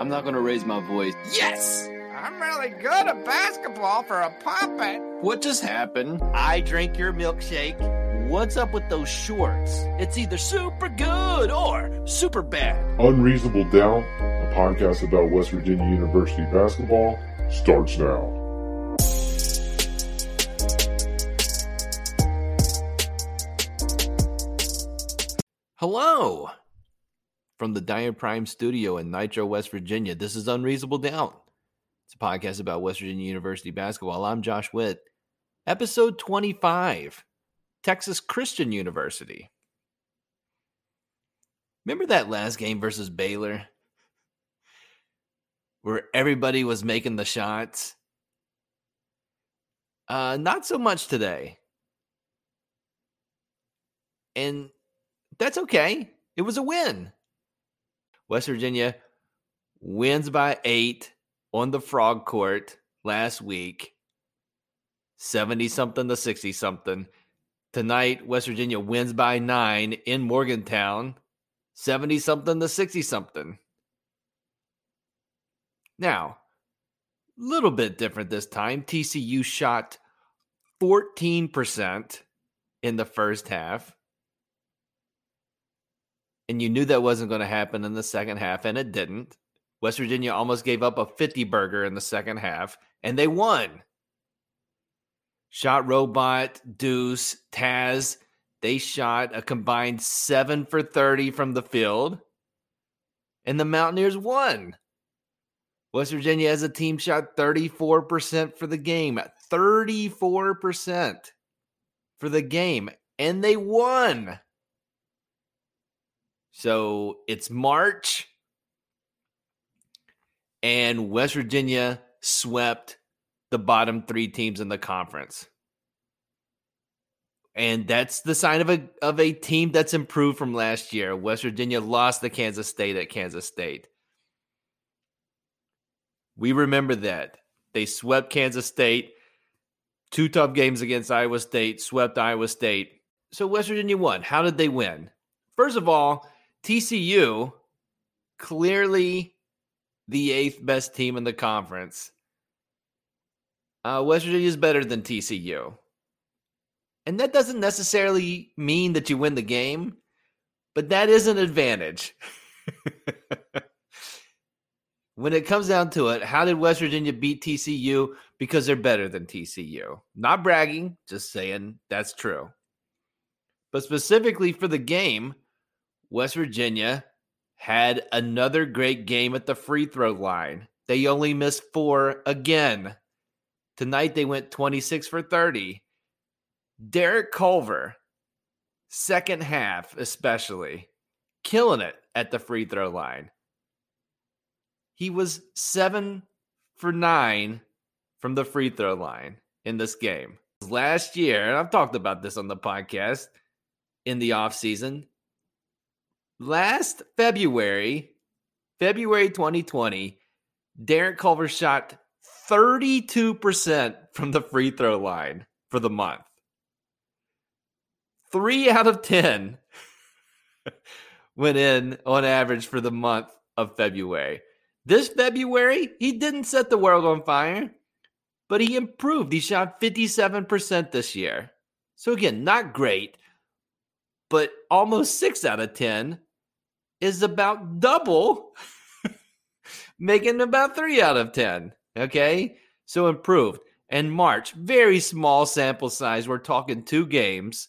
I'm not going to raise my voice. Yes! I'm really good at basketball for a puppet. What just happened? I drink your milkshake. What's up with those shorts? It's either super good or super bad. Unreasonable Doubt, a podcast about West Virginia University basketball, starts now. Hello from the Dyer Prime studio in Nitro, West Virginia. This is Unreasonable Doubt. It's a podcast about West Virginia University basketball. I'm Josh Witt. Episode 25 Texas Christian University. Remember that last game versus Baylor? Where everybody was making the shots? Uh, not so much today. And that's okay. It was a win. West Virginia wins by eight on the frog court last week 70 something to 60 something. Tonight, West Virginia wins by nine in Morgantown 70 something to 60 something. Now, a little bit different this time. TCU shot 14% in the first half and you knew that wasn't going to happen in the second half, and it didn't. West Virginia almost gave up a 50 burger in the second half, and they won. Shot Robot, Deuce, Taz, they shot a combined 7 for 30 from the field, and the Mountaineers won. West Virginia as a team shot 34% for the game. 34% for the game, and they won. So it's March, and West Virginia swept the bottom three teams in the conference. And that's the sign of a of a team that's improved from last year. West Virginia lost to Kansas State at Kansas State. We remember that. They swept Kansas State. Two tough games against Iowa State, swept Iowa State. So West Virginia won. How did they win? First of all, TCU, clearly the eighth best team in the conference. Uh, West Virginia is better than TCU. And that doesn't necessarily mean that you win the game, but that is an advantage. when it comes down to it, how did West Virginia beat TCU? Because they're better than TCU. Not bragging, just saying that's true. But specifically for the game, West Virginia had another great game at the free throw line. They only missed four again. Tonight they went 26 for 30. Derek Culver, second half especially, killing it at the free throw line. He was seven for nine from the free throw line in this game. Last year, and I've talked about this on the podcast in the offseason, last February, February 2020, Derek Culver shot 32% from the free throw line for the month. Three out of 10 went in on average for the month of February. This February, he didn't set the world on fire, but he improved. He shot 57% this year. So, again, not great, but almost six out of 10 is about double, making about three out of 10. Okay. So improved. And March, very small sample size. We're talking two games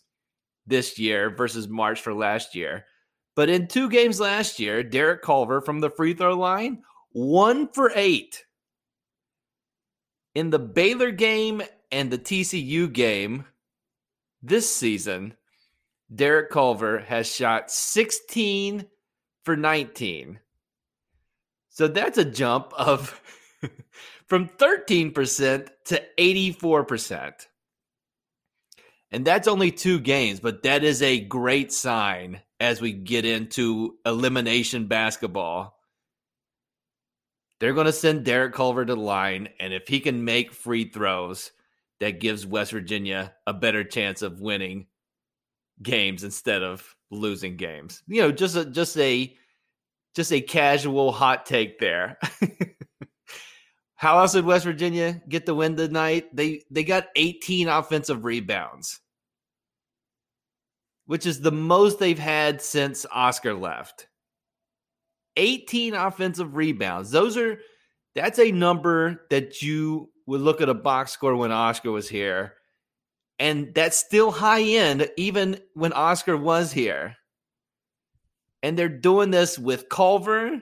this year versus March for last year. But in two games last year, Derek Culver from the free throw line, one for eight. In the Baylor game and the TCU game this season, Derek Culver has shot 16 for 19. So that's a jump of from 13% to 84%. And that's only two games, but that is a great sign as we get into elimination basketball. They're going to send Derek Culver to the line, and if he can make free throws, that gives West Virginia a better chance of winning games instead of losing games. You know, just a just a just a casual hot take there. How else did West Virginia get the win tonight? They they got 18 offensive rebounds, which is the most they've had since Oscar left. 18 offensive rebounds. Those are that's a number that you would look at a box score when Oscar was here. And that's still high end even when Oscar was here. And they're doing this with Culver,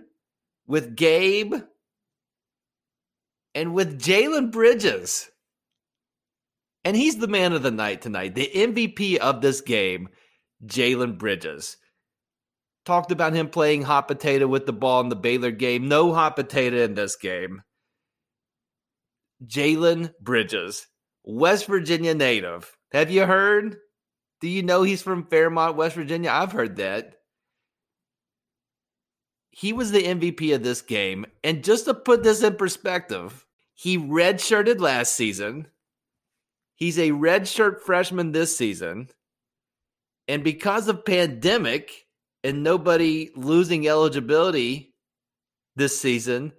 with Gabe, and with Jalen Bridges. And he's the man of the night tonight, the MVP of this game, Jalen Bridges. Talked about him playing hot potato with the ball in the Baylor game. No hot potato in this game. Jalen Bridges, West Virginia native. Have you heard? Do you know he's from Fairmont, West Virginia? I've heard that. He was the MVP of this game. And just to put this in perspective, he redshirted last season. He's a redshirt freshman this season. And because of pandemic and nobody losing eligibility this season,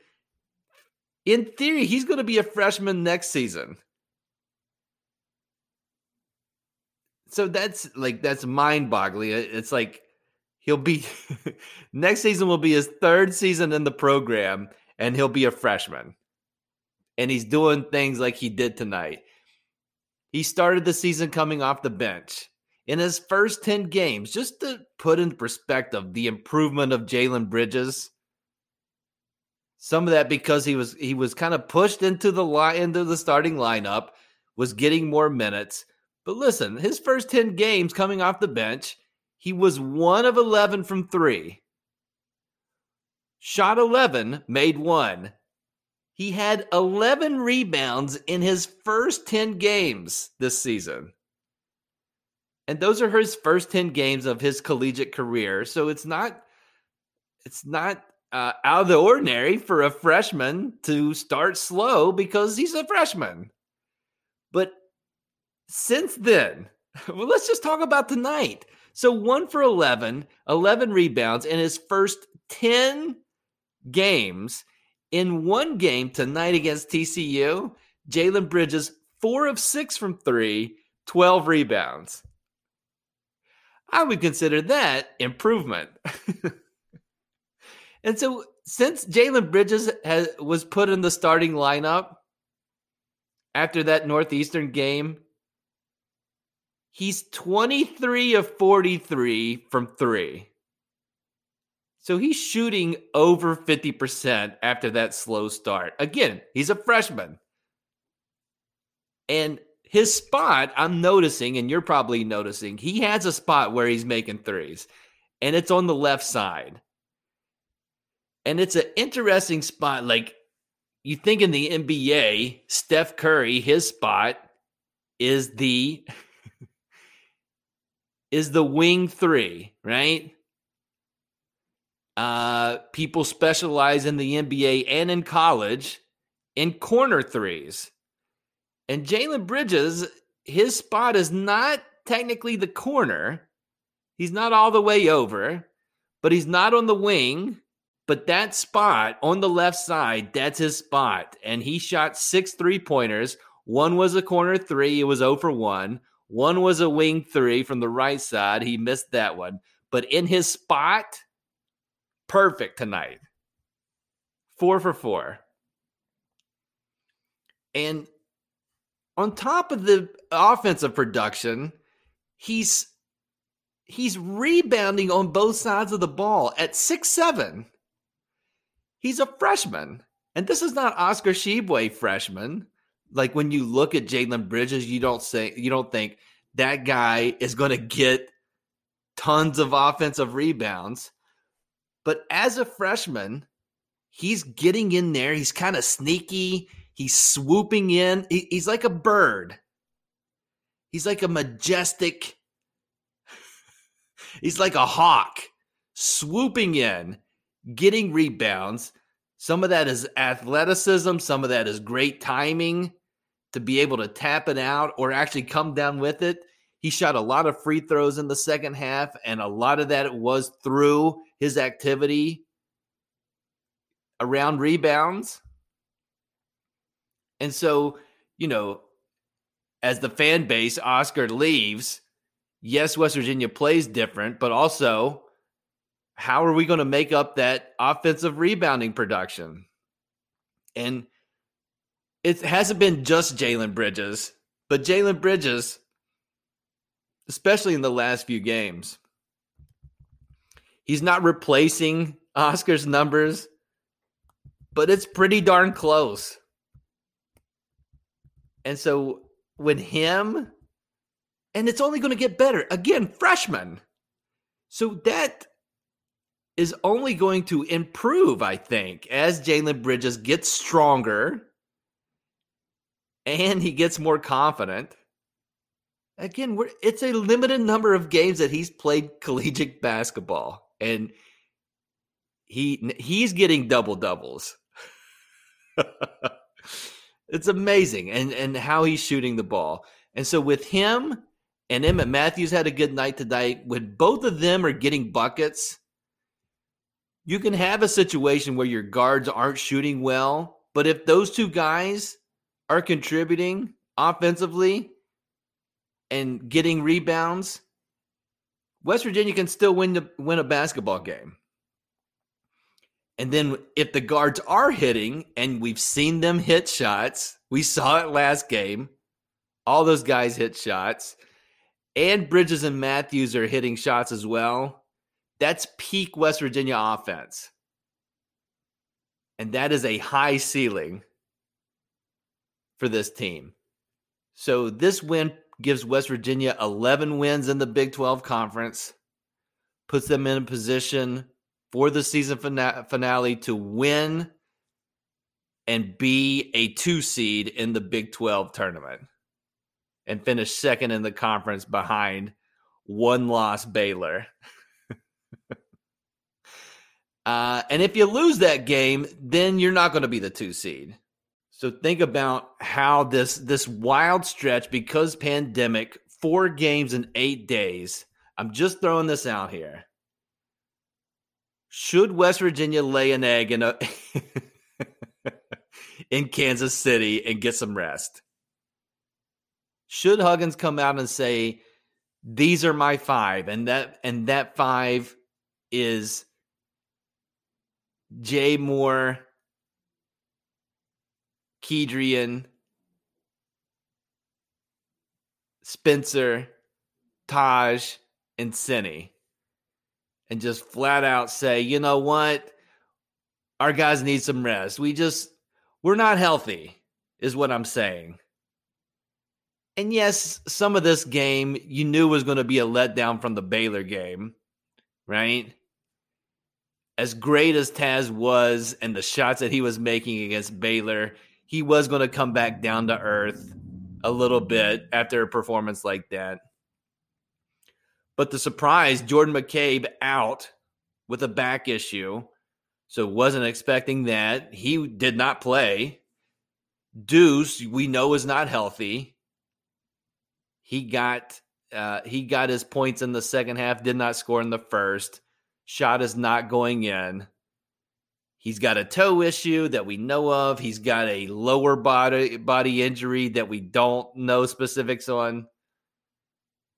in theory, he's going to be a freshman next season. So that's like that's mind-boggling. It's like he'll be next season will be his third season in the program and he'll be a freshman. And he's doing things like he did tonight. He started the season coming off the bench. In his first 10 games, just to put in perspective the improvement of Jalen Bridges, some of that because he was he was kind of pushed into the line into the starting lineup, was getting more minutes. But listen, his first 10 games coming off the bench, he was 1 of 11 from 3. Shot 11, made 1. He had 11 rebounds in his first 10 games this season. And those are his first 10 games of his collegiate career. So it's not it's not uh, out of the ordinary for a freshman to start slow because he's a freshman. But since then, well, let's just talk about tonight. So one for 11, 11 rebounds in his first 10 games. In one game tonight against TCU, Jalen Bridges, four of six from three, 12 rebounds. I would consider that improvement. And so, since Jalen Bridges has, was put in the starting lineup after that Northeastern game, he's 23 of 43 from three. So he's shooting over 50% after that slow start. Again, he's a freshman. And his spot, I'm noticing, and you're probably noticing, he has a spot where he's making threes, and it's on the left side. And it's an interesting spot. Like you think in the NBA, Steph Curry, his spot is the is the wing three, right? Uh, people specialize in the NBA and in college in corner threes. And Jalen Bridges, his spot is not technically the corner. He's not all the way over, but he's not on the wing. But that spot on the left side, that's his spot. And he shot six three pointers. One was a corner three, it was 0 for 1. One was a wing three from the right side. He missed that one. But in his spot, perfect tonight. Four for four. And on top of the offensive production, he's he's rebounding on both sides of the ball at six seven. He's a freshman. And this is not Oscar Tshiebwe freshman. Like when you look at Jalen Bridges, you don't say you don't think that guy is going to get tons of offensive rebounds. But as a freshman, he's getting in there. He's kind of sneaky. He's swooping in. he's like a bird. He's like a majestic. he's like a hawk swooping in getting rebounds. Some of that is athleticism, some of that is great timing to be able to tap it out or actually come down with it. He shot a lot of free throws in the second half, and a lot of that was through his activity around rebounds. And so, you know, as the fan base, Oscar leaves. Yes, West Virginia plays different, but also, how are we going to make up that offensive rebounding production? And it hasn't been just Jalen Bridges, but Jalen Bridges, especially in the last few games, he's not replacing Oscar's numbers, but it's pretty darn close. And so when him, and it's only going to get better. Again, freshman. So that is only going to improve, I think, as Jalen Bridges gets stronger and he gets more confident. Again, it's a limited number of games that he's played collegiate basketball, and he he's getting double doubles. it's amazing, and and how he's shooting the ball. And so with him and Emmitt Matthews had a good night tonight. When both of them are getting buckets, you can have a situation where your guards aren't shooting well, but if those two guys are contributing offensively and getting rebounds, West Virginia can still win the, win a basketball game. And then if the guards are hitting, and we've seen them hit shots, we saw it last game. All those guys hit shots, and Bridges and Matthews are hitting shots as well. That's peak West Virginia offense. And that is a high ceiling for this team. So this win gives West Virginia 11 wins in the Big 12 conference, puts them in a position for the season finale to win and be a two seed in the Big 12 tournament and finish second in the conference behind one loss Baylor. uh, and if you lose that game, then you're not going to be the two seed. So think about how this this wild stretch because pandemic, four games in 8 days. I'm just throwing this out here. Should West Virginia lay an egg in a in Kansas City and get some rest? Should Huggins come out and say these are my 5 and that and that 5 is Jay Moore Kedrian, Spencer, Taj, and Seny, and just flat out say, you know what? Our guys need some rest. We just, we're not healthy, is what I'm saying. And yes, some of this game you knew was going to be a letdown from the Baylor game, right? As great as Taz was and the shots that he was making against Baylor, he was going to come back down to earth a little bit after a performance like that. But the surprise, Jordan McCabe out with a back issue. So wasn't expecting that. He did not play. Deuce, we know is not healthy. He got uh, he got his points in the second half, did not score in the first. Shot is not going in. He's got a toe issue that we know of. He's got a lower body body injury that we don't know specifics on.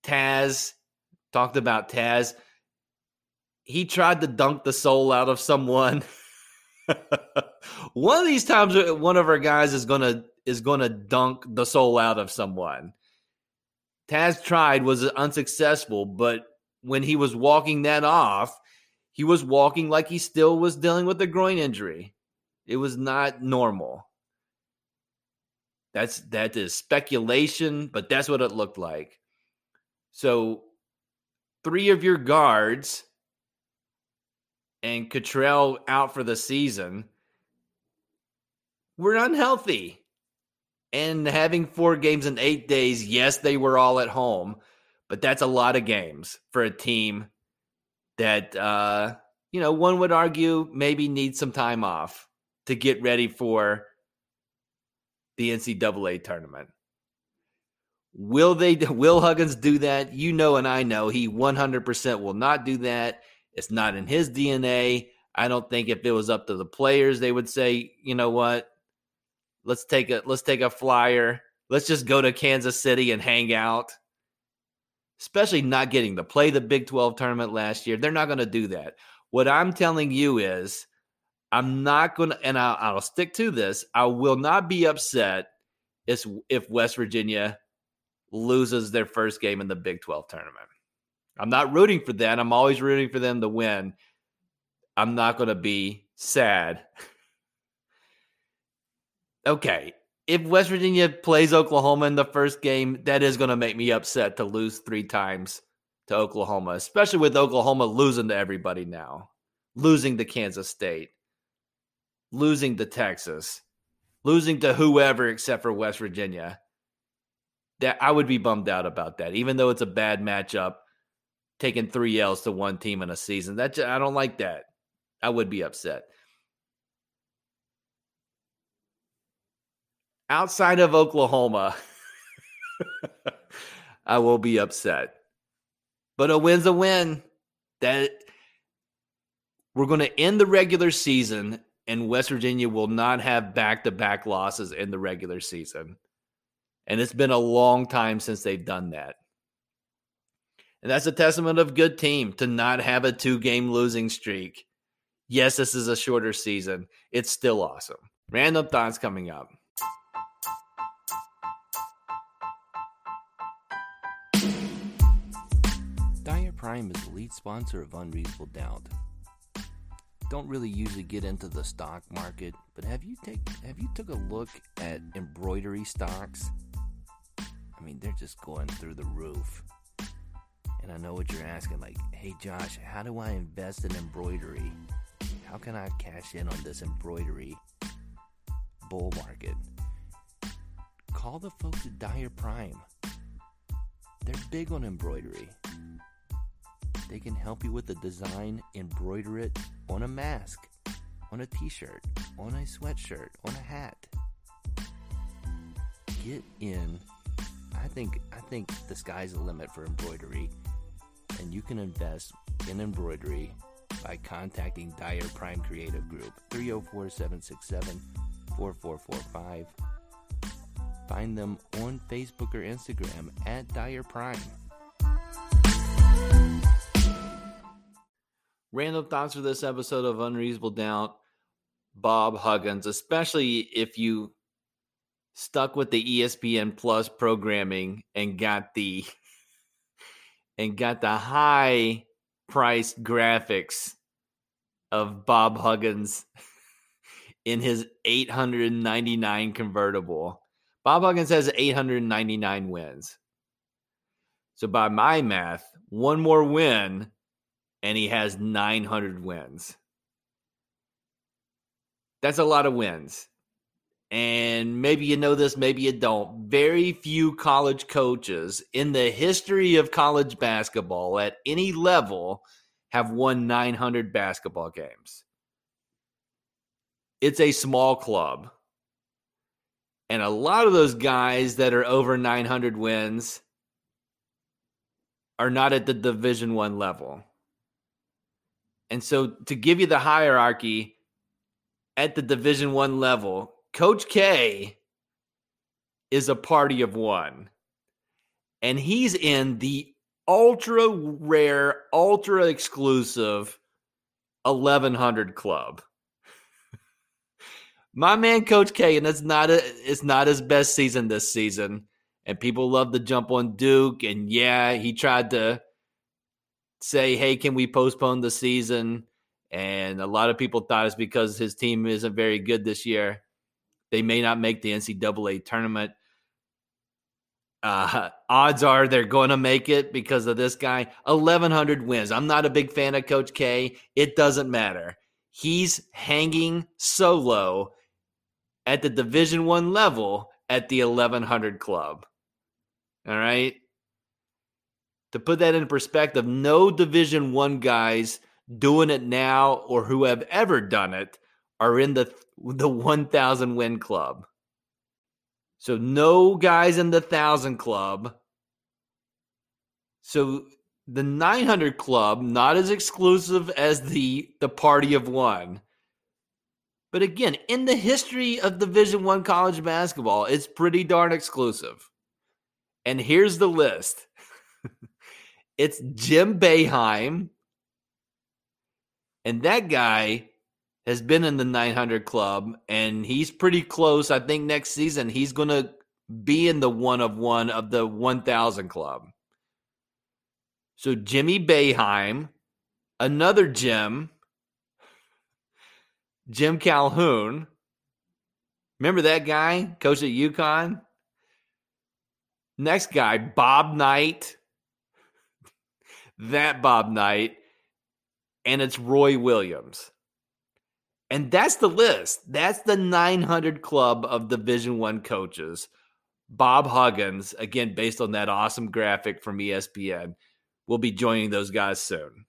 Taz talked about Taz. He tried to dunk the soul out of someone. one of these times one of our guys is gonna is gonna dunk the soul out of someone. Taz tried, was unsuccessful, but when he was walking that off, he was walking like he still was dealing with a groin injury. It was not normal. That's that is speculation, but that's what it looked like. So three of your guards and Cottrell out for the season were unhealthy. And having four games in eight days, yes, they were all at home, but that's a lot of games for a team that uh, you know one would argue maybe needs some time off to get ready for the NCAA tournament. Will they? Will Huggins do that? You know, and I know he 100% will not do that. It's not in his DNA. I don't think if it was up to the players, they would say, you know what, let's take a let's take a flyer. Let's just go to Kansas City and hang out. Especially not getting to play the Big 12 tournament last year. They're not going to do that. What I'm telling you is, I'm not going to, and I'll, I'll stick to this. I will not be upset if, if West Virginia loses their first game in the Big 12 tournament. I'm not rooting for that. I'm always rooting for them to win. I'm not going to be sad. okay. If West Virginia plays Oklahoma in the first game, that is going to make me upset to lose three times to Oklahoma, especially with Oklahoma losing to everybody now, losing to Kansas State, losing to Texas, losing to whoever except for West Virginia. That I would be bummed out about that, even though it's a bad matchup. Taking three L's to one team in a season, that I don't like that. I would be upset. Outside of Oklahoma, I will be upset. But a win's a win. That we're going to end the regular season and West Virginia will not have back-to-back losses in the regular season. And it's been a long time since they've done that. And that's a testament of good team to not have a two-game losing streak Yes, this is a shorter season. It's still awesome. Random thoughts coming up. Prime is the lead sponsor of Unreasonable Doubt. Don't really usually get into the stock market, but have you take have you took a look at embroidery stocks? I mean, they're just going through the roof. And I know what you're asking like, "Hey Josh, how do I invest in embroidery?" How can I cash in on this embroidery bull market? Call the folks at Dyer Prime. They're big on embroidery. They can help you with the design, embroider it on a mask, on a t shirt, on a sweatshirt, on a hat. Get in. I think I think the sky's the limit for embroidery. And you can invest in embroidery by contacting Dyer Prime Creative Group 304 767 4445. Find them on Facebook or Instagram at Dyer Prime. Random thoughts for this episode of Unreasonable Doubt. Bob Huggins, especially if you stuck with the ESPN Plus programming and got the and got the high priced graphics of Bob Huggins in his 899 convertible. Bob Huggins has 899 wins. So by my math, one more win and he has 900 wins. That's a lot of wins. And maybe you know this, maybe you don't. Very few college coaches in the history of college basketball at any level have won 900 basketball games. It's a small club. And a lot of those guys that are over 900 wins are not at the division 1 level. And so to give you the hierarchy at the division 1 level, Coach K is a party of one. And he's in the ultra rare, ultra exclusive 1100 club. My man Coach K and it's not a, it's not his best season this season and people love to jump on Duke and yeah, he tried to say, "Hey, can we postpone the season?" And a lot of people thought it's because his team isn't very good this year. They may not make the NCAA tournament. Uh, odds are they're going to make it because of this guy. 1,100 wins. I'm not a big fan of Coach K. It doesn't matter. He's hanging solo at the Division One level at the 1,100 club. All right. To put that in perspective, no Division One guys doing it now or who have ever done it are in the the 1000 win club. So no guys in the 1000 club. So the 900 club, not as exclusive as the the party of one. But again, in the history of Division 1 college basketball, it's pretty darn exclusive. And here's the list. it's Jim Boeheim. And that guy has been in the 900 club and he's pretty close. I think next season he's going to be in the one of one of the 1000 club. So Jimmy Boeheim, another Jim, Jim Calhoun. Remember that guy, coach at UConn? Next guy, Bob Knight. That Bob Knight. And it's Roy Williams. And that's the list. That's the 900 club of Division 1 coaches. Bob Huggins, again based on that awesome graphic from ESPN, will be joining those guys soon.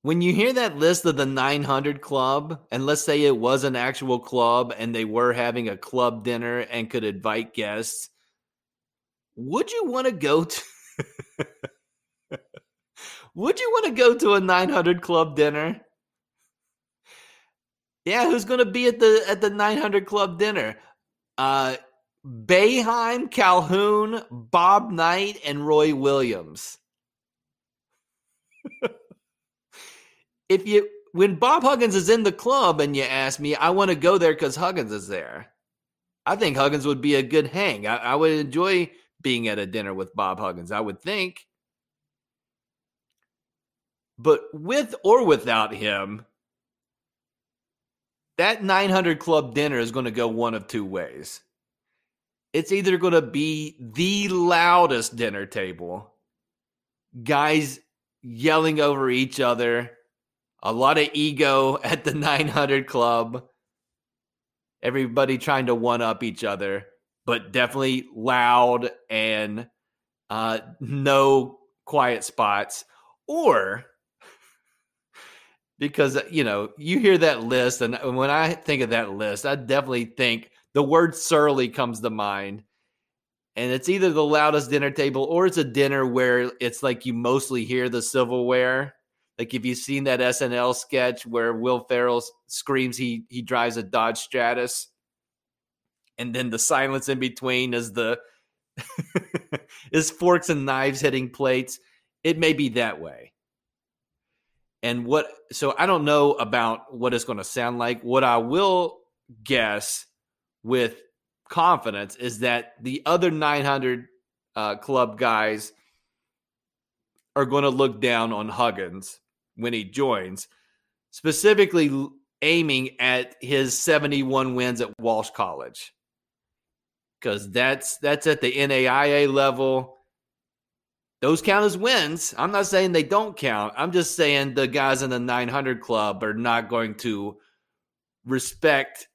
When you hear that list of the 900 club, and let's say it was an actual club and they were having a club dinner and could invite guests, would you want to go to Would you want to go to a 900 club dinner? Yeah, who's going to be at the at the 900 club dinner? Uh Boeheim, Calhoun, Bob Knight, and Roy Williams. if you when Bob Huggins is in the club and you ask me, I want to go there because Huggins is there. I think Huggins would be a good hang. I, I, would enjoy being at a dinner with Bob Huggins. I would think. But with or without him, that 900 club dinner is going to go one of two ways. It's either going to be the loudest dinner table, guys yelling over each other, a lot of ego at the 900 club. Everybody trying to one up each other, but definitely loud and uh, no quiet spots. Or because, you know, you hear that list, and when I think of that list, I definitely think the word surly comes to mind. And it's either the loudest dinner table or it's a dinner where it's like you mostly hear the silverware like if you've seen that SNL sketch where Will Ferrell screams he he drives a Dodge Stratus, and then the silence in between is the is forks and knives hitting plates. It may be that way. And what so I don't know about what it's going to sound like. What I will guess with confidence is that the other 900 uh, club guys are going to look down on Huggins when he joins, specifically aiming at his 71 wins at Walsh College. Because that's that's at the NAIA level. Those count as wins. I'm not saying they don't count. I'm just saying the guys in the 900 club are not going to respect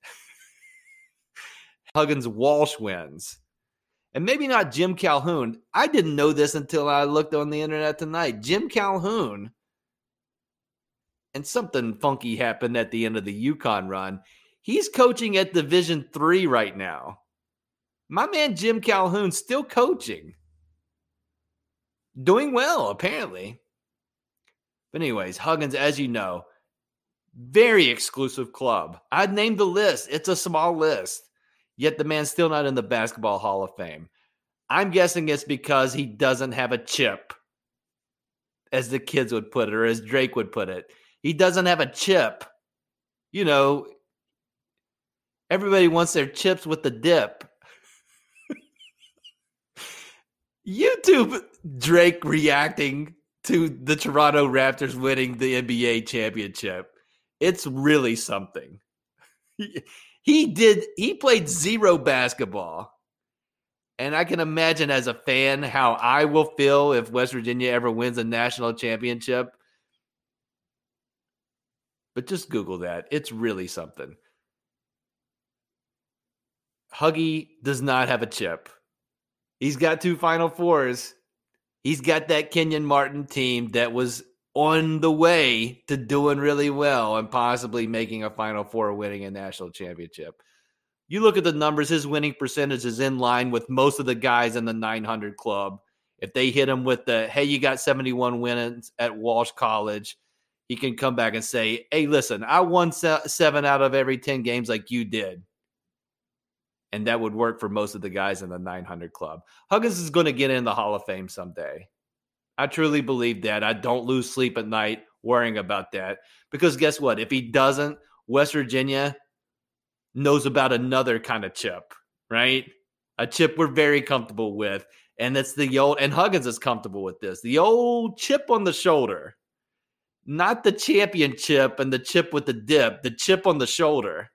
Huggins Walsh wins. And maybe not Jim Calhoun. I didn't know this until I looked on the internet tonight. Jim Calhoun and something funky happened at the end of the UConn run. He's coaching at Division Three right now. My man Jim Calhoun still coaching, doing well apparently. But anyways, Huggins, as you know, very exclusive club. I'd name the list. It's a small list, yet the man's still not in the Basketball Hall of Fame. I'm guessing it's because he doesn't have a chip, as the kids would put it, or as Drake would put it. He doesn't have a chip. You know, everybody wants their chips with the dip. YouTube Drake reacting to the Toronto Raptors winning the NBA championship. It's really something. He, did he played zero basketball. And I can imagine as a fan how I will feel if West Virginia ever wins a national championship but just Google that. It's really something. Huggy does not have a chip. He's got two Final Fours. He's got that Kenyon Martin team that was on the way to doing really well and possibly making a Final Four, winning a national championship. You look at the numbers, his winning percentage is in line with most of the guys in the 900 club. If they hit him with the, hey, you got 71 wins at Walsh College, he can come back and say, hey, listen, I won seven out of every 10 games like you did. And that would work for most of the guys in the 900 club. Huggins is going to get in the Hall of Fame someday. I truly believe that. I don't lose sleep at night worrying about that. Because guess what? If he doesn't, West Virginia knows about another kind of chip, right? A chip we're very comfortable with. And it's the old, and Huggins is comfortable with this the old chip on the shoulder, not the championship and the chip with the dip, the chip on the shoulder.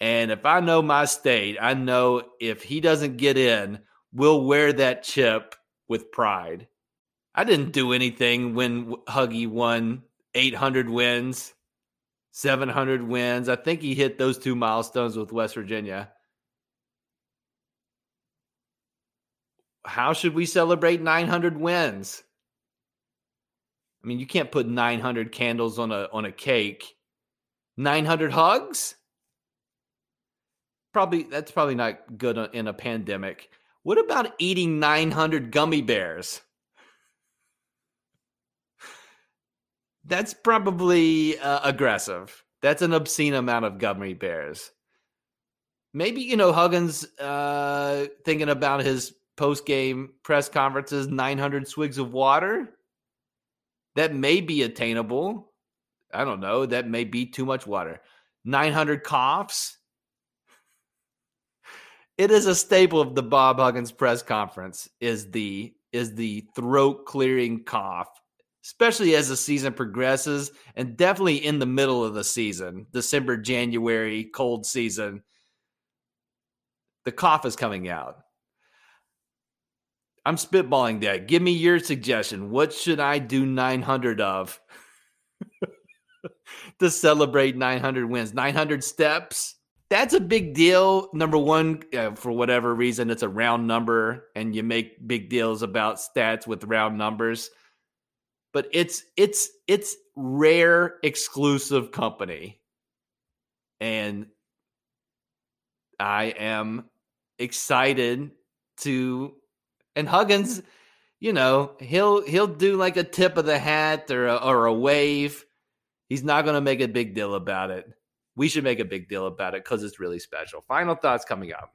And if I know my state, I know if he doesn't get in, we'll wear that chip with pride. I didn't do anything when Huggy won 800 wins, 700 wins. I think he hit those two milestones with West Virginia. How should we celebrate 900 wins? I mean, you can't put 900 candles on a on a cake. 900 hugs? Probably that's probably not good in a pandemic. What about eating 900 gummy bears? That's probably uh, aggressive. That's an obscene amount of gummy bears. Maybe, you know, Huggins uh, thinking about his post game press conferences 900 swigs of water. That may be attainable. I don't know. That may be too much water. 900 coughs. It is a staple of the Bob Huggins press conference is the is the throat clearing cough especially as the season progresses and definitely in the middle of the season, December, January, cold season. The cough is coming out. I'm spitballing that. Give me your suggestion. What should I do 900 of to celebrate 900 wins? 900 steps? That's a big deal. Number one, uh, for whatever reason, it's a round number, and you make big deals about stats with round numbers. But it's it's it's rare exclusive company. And i am excited to and huggins you know he'll he'll do like a tip of the hat or a, or a wave. He's not going to make a big deal about it we should make a big deal about it because it's really special final thoughts coming up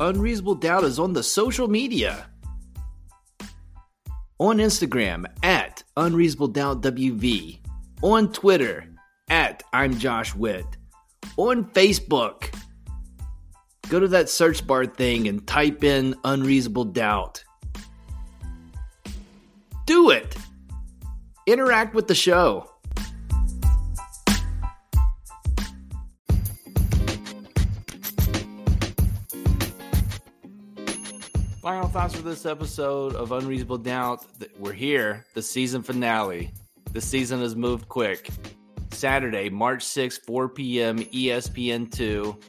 Unreasonable Doubt is on the social media. On Instagram at Unreasonable Doubt WV. On Twitter at I'm Josh Witt. On Facebook, go to that search bar thing and type in Unreasonable Doubt. Interact with the show. Final thoughts for this episode of Unreasonable Doubt. We're here, the season finale. The season has moved quick. Saturday, March 6, 4 p.m., ESPN2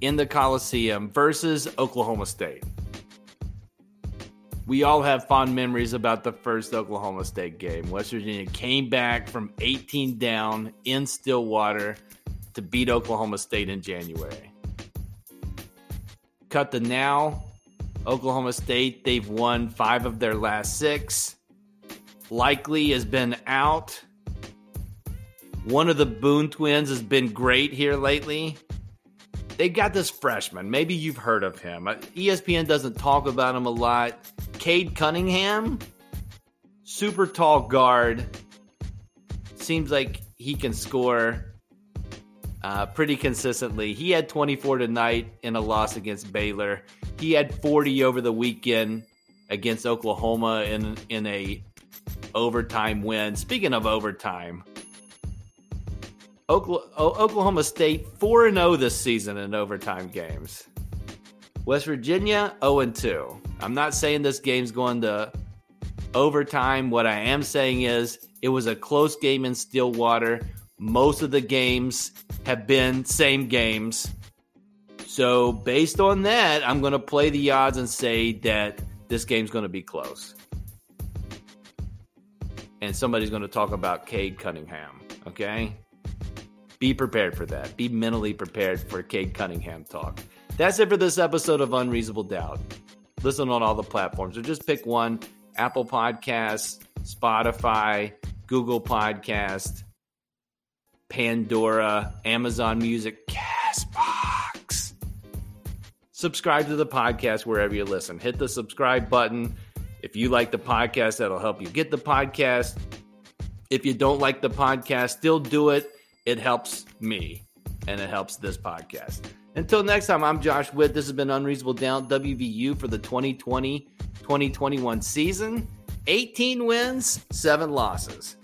in the Coliseum versus Oklahoma State. We all have fond memories about the first Oklahoma State game. West Virginia came back from 18 down in Stillwater to beat Oklahoma State in January. Cut to now. Oklahoma State, they've won five of their last six. Likekele has been out. One of the Boone twins has been great here lately. They got this freshman. Maybe you've heard of him. Uh, ESPN doesn't talk about him a lot. Cade Cunningham, super tall guard. Seems like he can score uh, pretty consistently. He had 24 tonight in a loss against Baylor. He had 40 over the weekend against Oklahoma in in a overtime win. Speaking of overtime, Oklahoma State 4 0 this season in overtime games. West Virginia 0 2. I'm not saying this game's going to overtime. What I am saying is it was a close game in Stillwater. Most of the games have been same games. So, based on that, I'm going to play the odds and say that this game's going to be close. And somebody's going to talk about Cade Cunningham, okay? Be prepared for that. Be mentally prepared for Cade Cunningham talk. That's it for this episode of Unreasonable Doubt. Listen on all the platforms or just pick one Apple Podcasts, Spotify, Google Podcast, Pandora, Amazon Music, Castbox. Subscribe to the podcast wherever you listen. Hit the subscribe button. If you like the podcast, that'll help you get the podcast. If you don't like the podcast, still do it. It helps me and it helps this podcast. Until next time, I'm Josh Witt. This has been Unreasonable Doubt WVU for the 2020 2021 season. 18 wins, 7 losses.